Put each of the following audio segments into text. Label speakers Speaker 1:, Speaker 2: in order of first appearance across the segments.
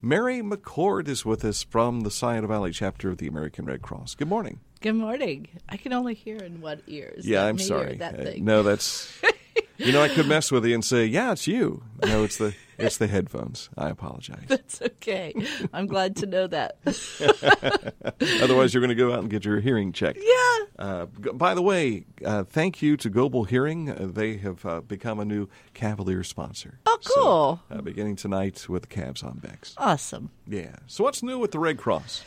Speaker 1: Mary McCord is with us from the Scioto Valley chapter of the American Red Cross. Good morning.
Speaker 2: Good morning. I can only hear in what ears.
Speaker 1: Yeah, I'm sorry. That uh, no, that's you know I could mess with you and say, "Yeah, it's you." No, it's the it's the headphones. I apologize.
Speaker 2: That's okay. I'm glad to know that.
Speaker 1: Otherwise, you're going to go out and get your hearing checked.
Speaker 2: Yeah.
Speaker 1: Uh, by the way, uh, thank you to Global Hearing. Uh, they have uh, become a new Cavalier sponsor.
Speaker 2: Oh, cool.
Speaker 1: So, uh, beginning tonight with the Cavs on Bex.
Speaker 2: Awesome.
Speaker 1: Yeah. So, what's new with the Red Cross?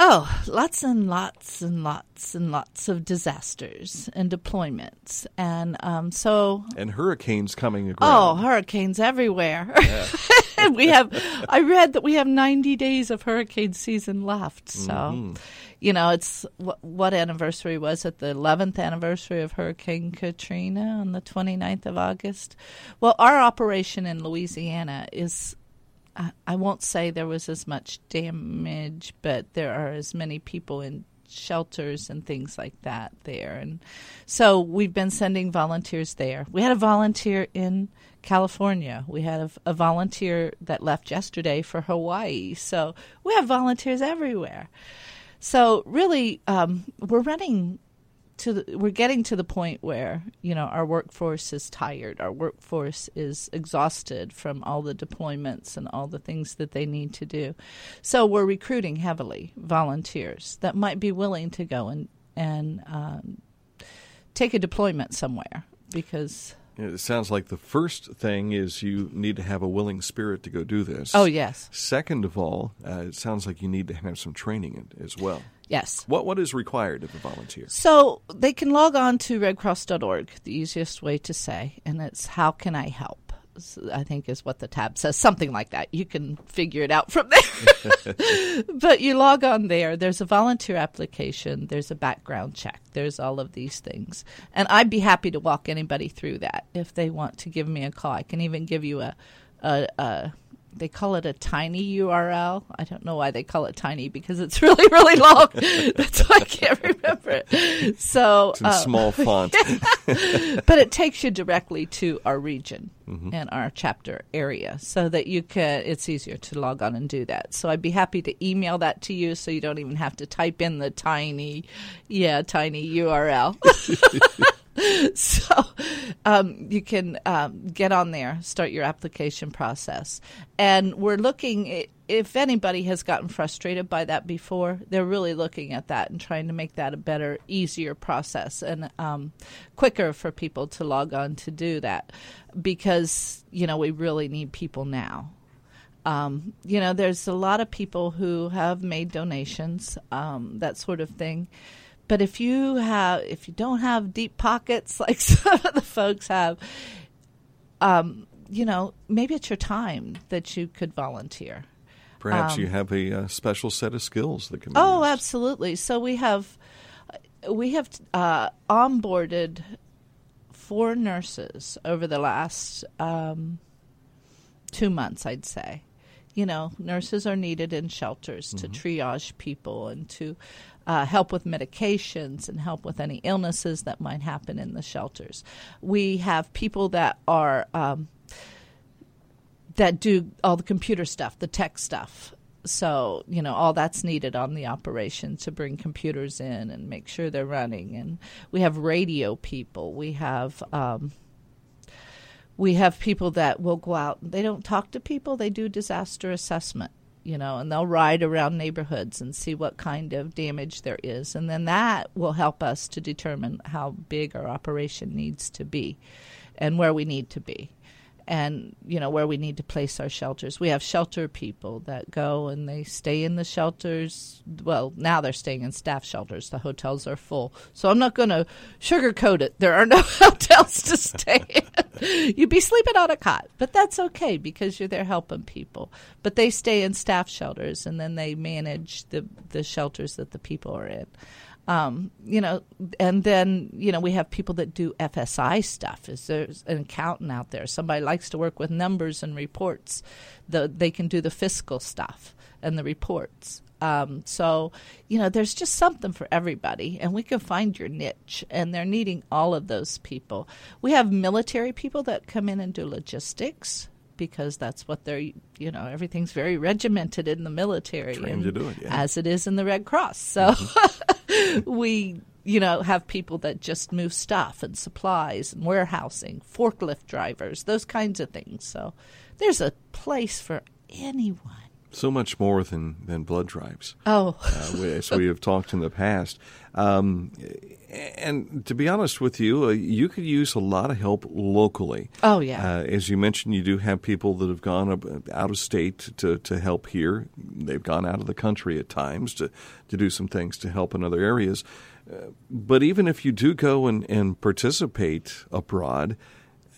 Speaker 2: Oh, lots and lots and lots and lots of disasters and deployments, and um, so
Speaker 1: and hurricanes coming.
Speaker 2: Oh, hurricanes everywhere. Yeah. we have. I read that we have ninety days of hurricane season left. So, mm-hmm. you know, it's what, what anniversary was it? The eleventh anniversary of Hurricane Katrina on the 29th of August. Well, our operation in Louisiana is I, won't say there was as much damage, but there are as many people in shelters and things like that there. And so we've been sending volunteers there. We had a volunteer in California. We had a, a, volunteer that left yesterday for Hawaii. So we have volunteers everywhere. So really, um, we're running to the, we're getting to the point where you know our workforce is tired our workforce is exhausted from all the deployments and all the things that they need to do so we're recruiting heavily volunteers that might be willing to go and and um, take a deployment somewhere because
Speaker 1: it sounds like the first thing is you need to have a willing spirit to go do this.
Speaker 2: Oh, yes.
Speaker 1: Second of all, uh, it sounds like you need to have some training as well.
Speaker 2: Yes.
Speaker 1: What what is required of a volunteer?
Speaker 2: So they can log on to redcross.org, the easiest way to say, and it's how can I help? I think is what the tab says, something like that. You can figure it out from there. but you log on there. There's a volunteer application. There's a background check. There's all of these things, and I'd be happy to walk anybody through that if they want to give me a call. I can even give you a, a, a they call it a tiny URL. I don't know why they call it tiny because it's really really long. That's why I can't remember it. So
Speaker 1: uh, small font,
Speaker 2: but it takes you directly to our region mm-hmm. and our chapter area, so that you can. It's easier to log on and do that. So I'd be happy to email that to you, so you don't even have to type in the tiny, yeah, tiny URL. so um, you can um, get on there, start your application process. And we're looking, if anybody has gotten frustrated by that before, they're really looking at that and trying to make that a better, easier process and um, quicker for people to log on to do that because, you know, we really need people now. Um, you know, there's a lot of people who have made donations, um, that sort of thing but if you have, if you don't have deep pockets like some of the folks have, um, you know, maybe it's your time that you could volunteer.
Speaker 1: Perhaps um, you have a, a, uh, special set of skills that can.
Speaker 2: oh,
Speaker 1: used.
Speaker 2: absolutely. So we have we have uh, onboarded four nurses over the last um, two months, I'd say. You know, nurses are needed in shelters mm-hmm. to triage people and to uh, help with medications and help with any illnesses that might happen in the shelters. We have people that are um, that do all the computer stuff, the tech stuff. So, you know, all that's needed on the operation to bring computers in and make sure they're running. And we have radio people. We have um, we have people that will go out. They don't talk to people. They do disaster assessment you know, and they'll ride around neighborhoods and see what kind of damage there is. And then that will help us to determine how big our operation needs to be and where we need to be and you know where we need to place our shelters. We have shelter people that go and they stay in the shelters. Well, now they're staying in staff shelters. The hotels are full, so I'm not going to sugarcoat it. There are no hotels to stay in. You'd be sleeping on a cot, but that's okay because you're there helping people. But they stay in staff shelters, and then they manage the the shelters that the people are in. Um, you know, and then you know we have people that do FSI stuff. Is there's an accountant out there? Somebody likes to work with numbers and reports. The, they can do the fiscal stuff and the reports. Um, so, you know, there's just something for everybody, and we can find your niche. And they're needing all of those people. We have military people that come in and do logistics because that's what they're you know everything's very regimented in the military
Speaker 1: Trained to do it, yeah.
Speaker 2: as it is in the Red Cross. So
Speaker 1: Mm-hmm.
Speaker 2: we you know have people that just move stuff and supplies and warehousing, forklift drivers, those kinds of things. So there's a place for anyone.
Speaker 1: So much more than, than blood drives.
Speaker 2: Oh,
Speaker 1: uh, as we have talked in the past. Um, and to be honest with you, uh, you could use a lot of help locally.
Speaker 2: Oh, yeah.
Speaker 1: Uh, as you mentioned, you do have people that have gone up, out of state to, to help here. They've gone out of the country at times to, to do some things to help in other areas. Uh, but even if you do go and, and participate abroad,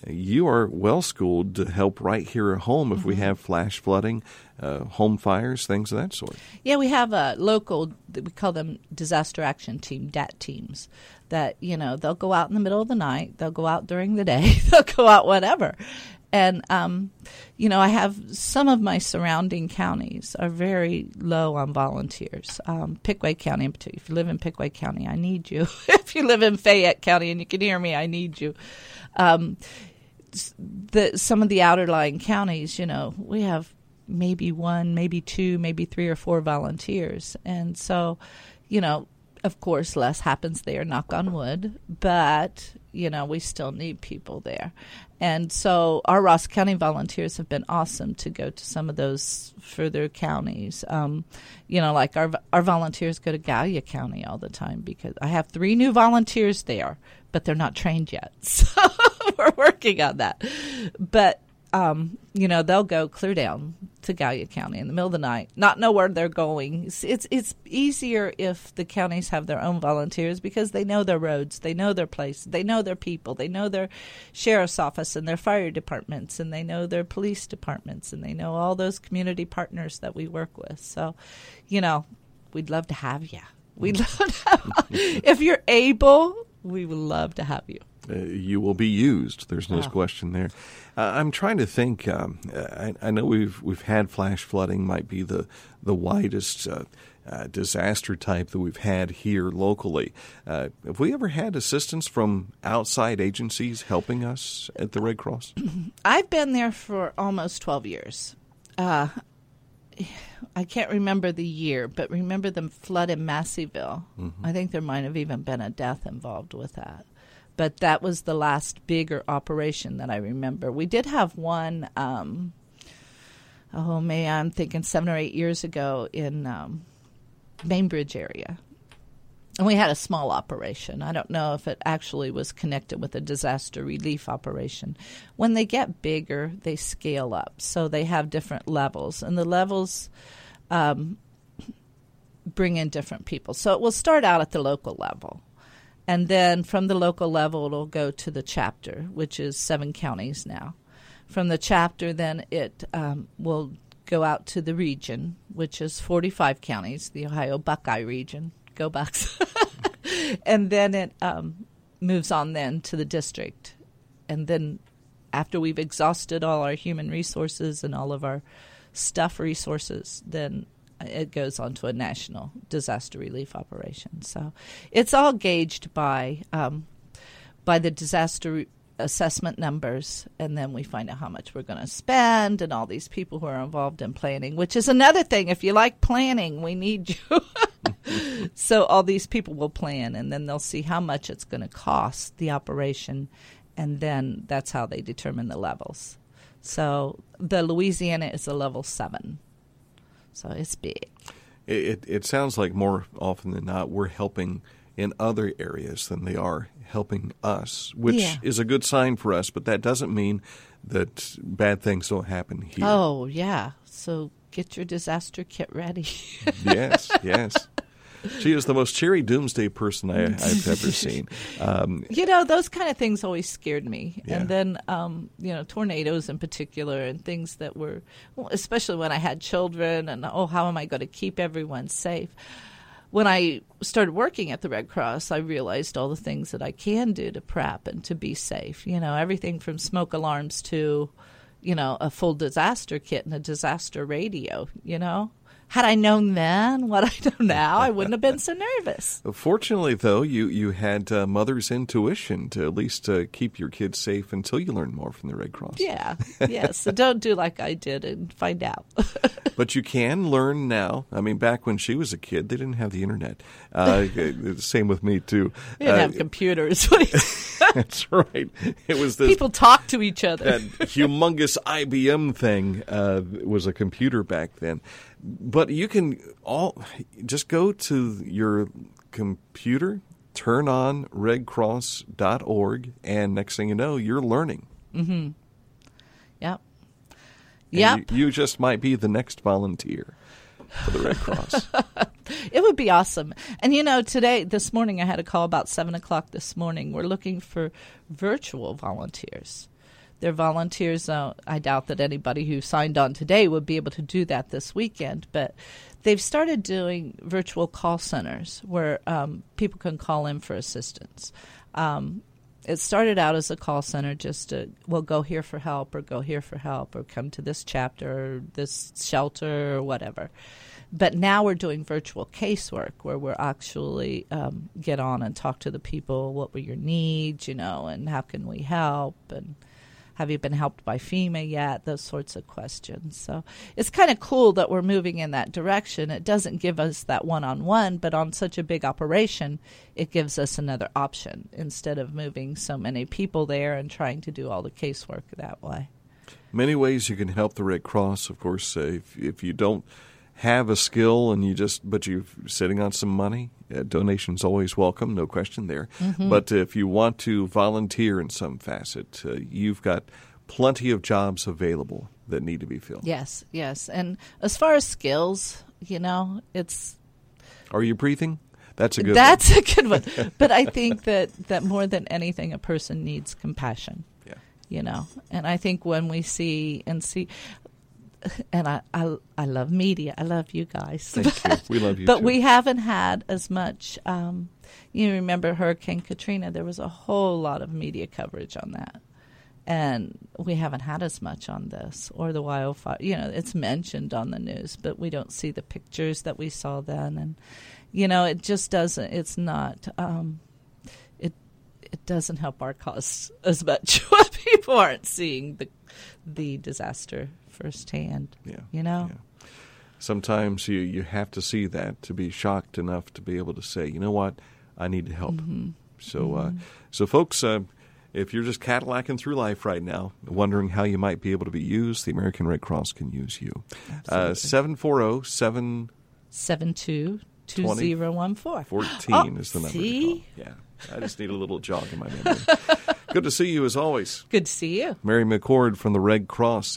Speaker 1: you are well schooled to help right here at home if we
Speaker 2: Mm-hmm.
Speaker 1: have flash flooding, uh, home fires, things of that sort.
Speaker 2: Yeah, we have a local, we call them disaster action team, DAT teams, that, you know, they'll go out in the middle of the night, they'll go out during the day, they'll go out whatever. And, um, you know, I have some of my surrounding counties are very low on volunteers. Um, Pickaway County, in particular. If you live in Pickaway County, I need you. if you live in Fayette County and you can hear me, I need you. Um, the some of the outer lying counties, you know, we have maybe one, maybe two, maybe three or four volunteers, and so, you know, of course, less happens there. Knock on wood, but you know, we still need people there, and so our Ross County volunteers have been awesome to go to some of those further counties. Um, you know, like our our volunteers go to Gallia County all the time because I have three new volunteers there, but they're not trained yet. So we're working on that. But um, you know, they'll go clear down to Gallia County in the middle of the night, not know where they're going. It's, it's it's easier if the counties have their own volunteers because they know their roads, they know their place, they know their people, they know their sheriff's office and their fire departments, and they know their police departments, and they know all those community partners that we work with. So, you know, we'd love to have you. We'd love to have, if you're able, we would love to have you.
Speaker 1: Uh, you will be used. There's no
Speaker 2: Wow.
Speaker 1: question there. Uh, I'm trying to think. Um, I, I know we've we've had flash flooding. Might be the the widest uh, uh, disaster type that we've had here locally. Uh, have we ever had assistance from outside agencies helping us at the Red Cross?
Speaker 2: I've been there for almost 12 years. Uh, I can't remember the year, but remember the flood in Massieville. I think there might have even been a death involved with that. But that was the last bigger operation that I remember. We did have one, um, oh man, I'm thinking seven or eight years ago in um, Bainbridge area. And we had a small operation. I don't know if it actually was connected with a disaster relief operation. When they get bigger, they scale up. So they have different levels. And the levels um, bring in different people. So it will start out at the local level. And then from the local level, it'll go to the chapter, which is seven counties now. From the chapter, then it um, will go out to the region, which is 45 counties, the Ohio Buckeye region. Go Bucks. and then it um, moves on then to the district. And then after we've exhausted all our human resources and all of our stuff resources, then it goes on to a national disaster relief operation. So it's all gauged by um, by the disaster assessment numbers, and then we find out how much we're going to spend, and all these people who are involved in planning, which is another thing. If you like planning, we need you. so all these people will plan, and then they'll see how much it's going to cost the operation, and then that's how they determine the levels. So the Louisiana is a level seven. So it's big.
Speaker 1: It, it, it sounds like more often than not we're helping in other areas than they are helping us, which
Speaker 2: Yeah.
Speaker 1: is a good sign for us. But that doesn't mean that bad things don't happen here.
Speaker 2: Oh, yeah. So get your disaster kit ready.
Speaker 1: yes, yes. She is the most cheery doomsday person I, I've ever seen. Um,
Speaker 2: you know, those kind of things always scared me.
Speaker 1: Yeah.
Speaker 2: And then, um, you know, tornadoes in particular and things that were, well, especially when I had children and, oh, how am I going to keep everyone safe? When I started working at the Red Cross, I realized all the things that I can do to prep and to be safe. You know, everything from smoke alarms to, you know, a full disaster kit and a disaster radio, you know? Had I known then what I know now, I wouldn't have been so nervous.
Speaker 1: Fortunately, though, you you had uh, mother's intuition to at least uh, keep your kids safe until you learn more from the Red Cross.
Speaker 2: Yeah, yes. So don't do like I did and find out.
Speaker 1: but you can learn now. I mean, back when she was a kid, they didn't have the internet. Uh, same with me too.
Speaker 2: We didn't have computers.
Speaker 1: that's right. It was this
Speaker 2: people talk to each other.
Speaker 1: that humongous IBM thing uh, was a computer back then. But you can all just go to your computer, turn on redcross.org, and next thing you know, you're learning.
Speaker 2: Mm-hmm. Yep. Yep.
Speaker 1: You, you just might be the next volunteer for the Red Cross.
Speaker 2: It would be awesome. And you know, today, this morning, I had a call about seven o'clock this morning. We're looking for virtual volunteers. They're volunteers. Uh, I doubt that anybody who signed on today would be able to do that this weekend, but they've started doing virtual call centers where um, people can call in for assistance. Um, it started out as a call center just to well go here for help or go here for help or come to this chapter or this shelter or whatever but now we're doing virtual casework where we're actually um, get on and talk to the people what were your needs you know and how can we help and have you been helped by FEMA yet? Those sorts of questions. So it's kind of cool that we're moving in that direction. It doesn't give us that one on one, but on such a big operation, it gives us another option instead of moving so many people there and trying to do all the casework that way.
Speaker 1: Many ways you can help the Red Cross. Of course, uh, if, if you don't have a skill and you just but you're sitting on some money uh, donations always welcome no question there
Speaker 2: Mm-hmm.
Speaker 1: but if you want to volunteer in some facet uh, you've got plenty of jobs available that need to be filled
Speaker 2: Yes, yes. And as far as skills, you know, it's
Speaker 1: are you breathing that's a good
Speaker 2: that's a good one. But I think that that more than anything, a person needs compassion.
Speaker 1: yeah
Speaker 2: you know and i think when we see and see and i i, I love media. I love you guys.
Speaker 1: Thank you. We love you
Speaker 2: but
Speaker 1: too.
Speaker 2: we haven't had as much um you remember hurricane katrina? There was a whole lot of media coverage on that. And we haven't had as much on this or the wildfire you know it's mentioned on the news but we don't see the pictures that we saw then. And you know it just doesn't it's not um it it doesn't help our cause as much. When people aren't seeing the the disaster firsthand
Speaker 1: yeah
Speaker 2: you know
Speaker 1: yeah. sometimes you you have to see that to be shocked enough to be able to say you know what i need to help
Speaker 2: Mm-hmm.
Speaker 1: so uh, so folks uh, if you're just Cadillacing through life right now, wondering how you might be able to be used, the American Red Cross can use you. Uh,
Speaker 2: Absolutely.
Speaker 1: 740 714
Speaker 2: seven two two zero one four.
Speaker 1: is the number.
Speaker 2: see?
Speaker 1: Yeah. I just need a little jog in my memory. Good to see you as always.
Speaker 2: Good to see you.
Speaker 1: Mary McCord from the Red Cross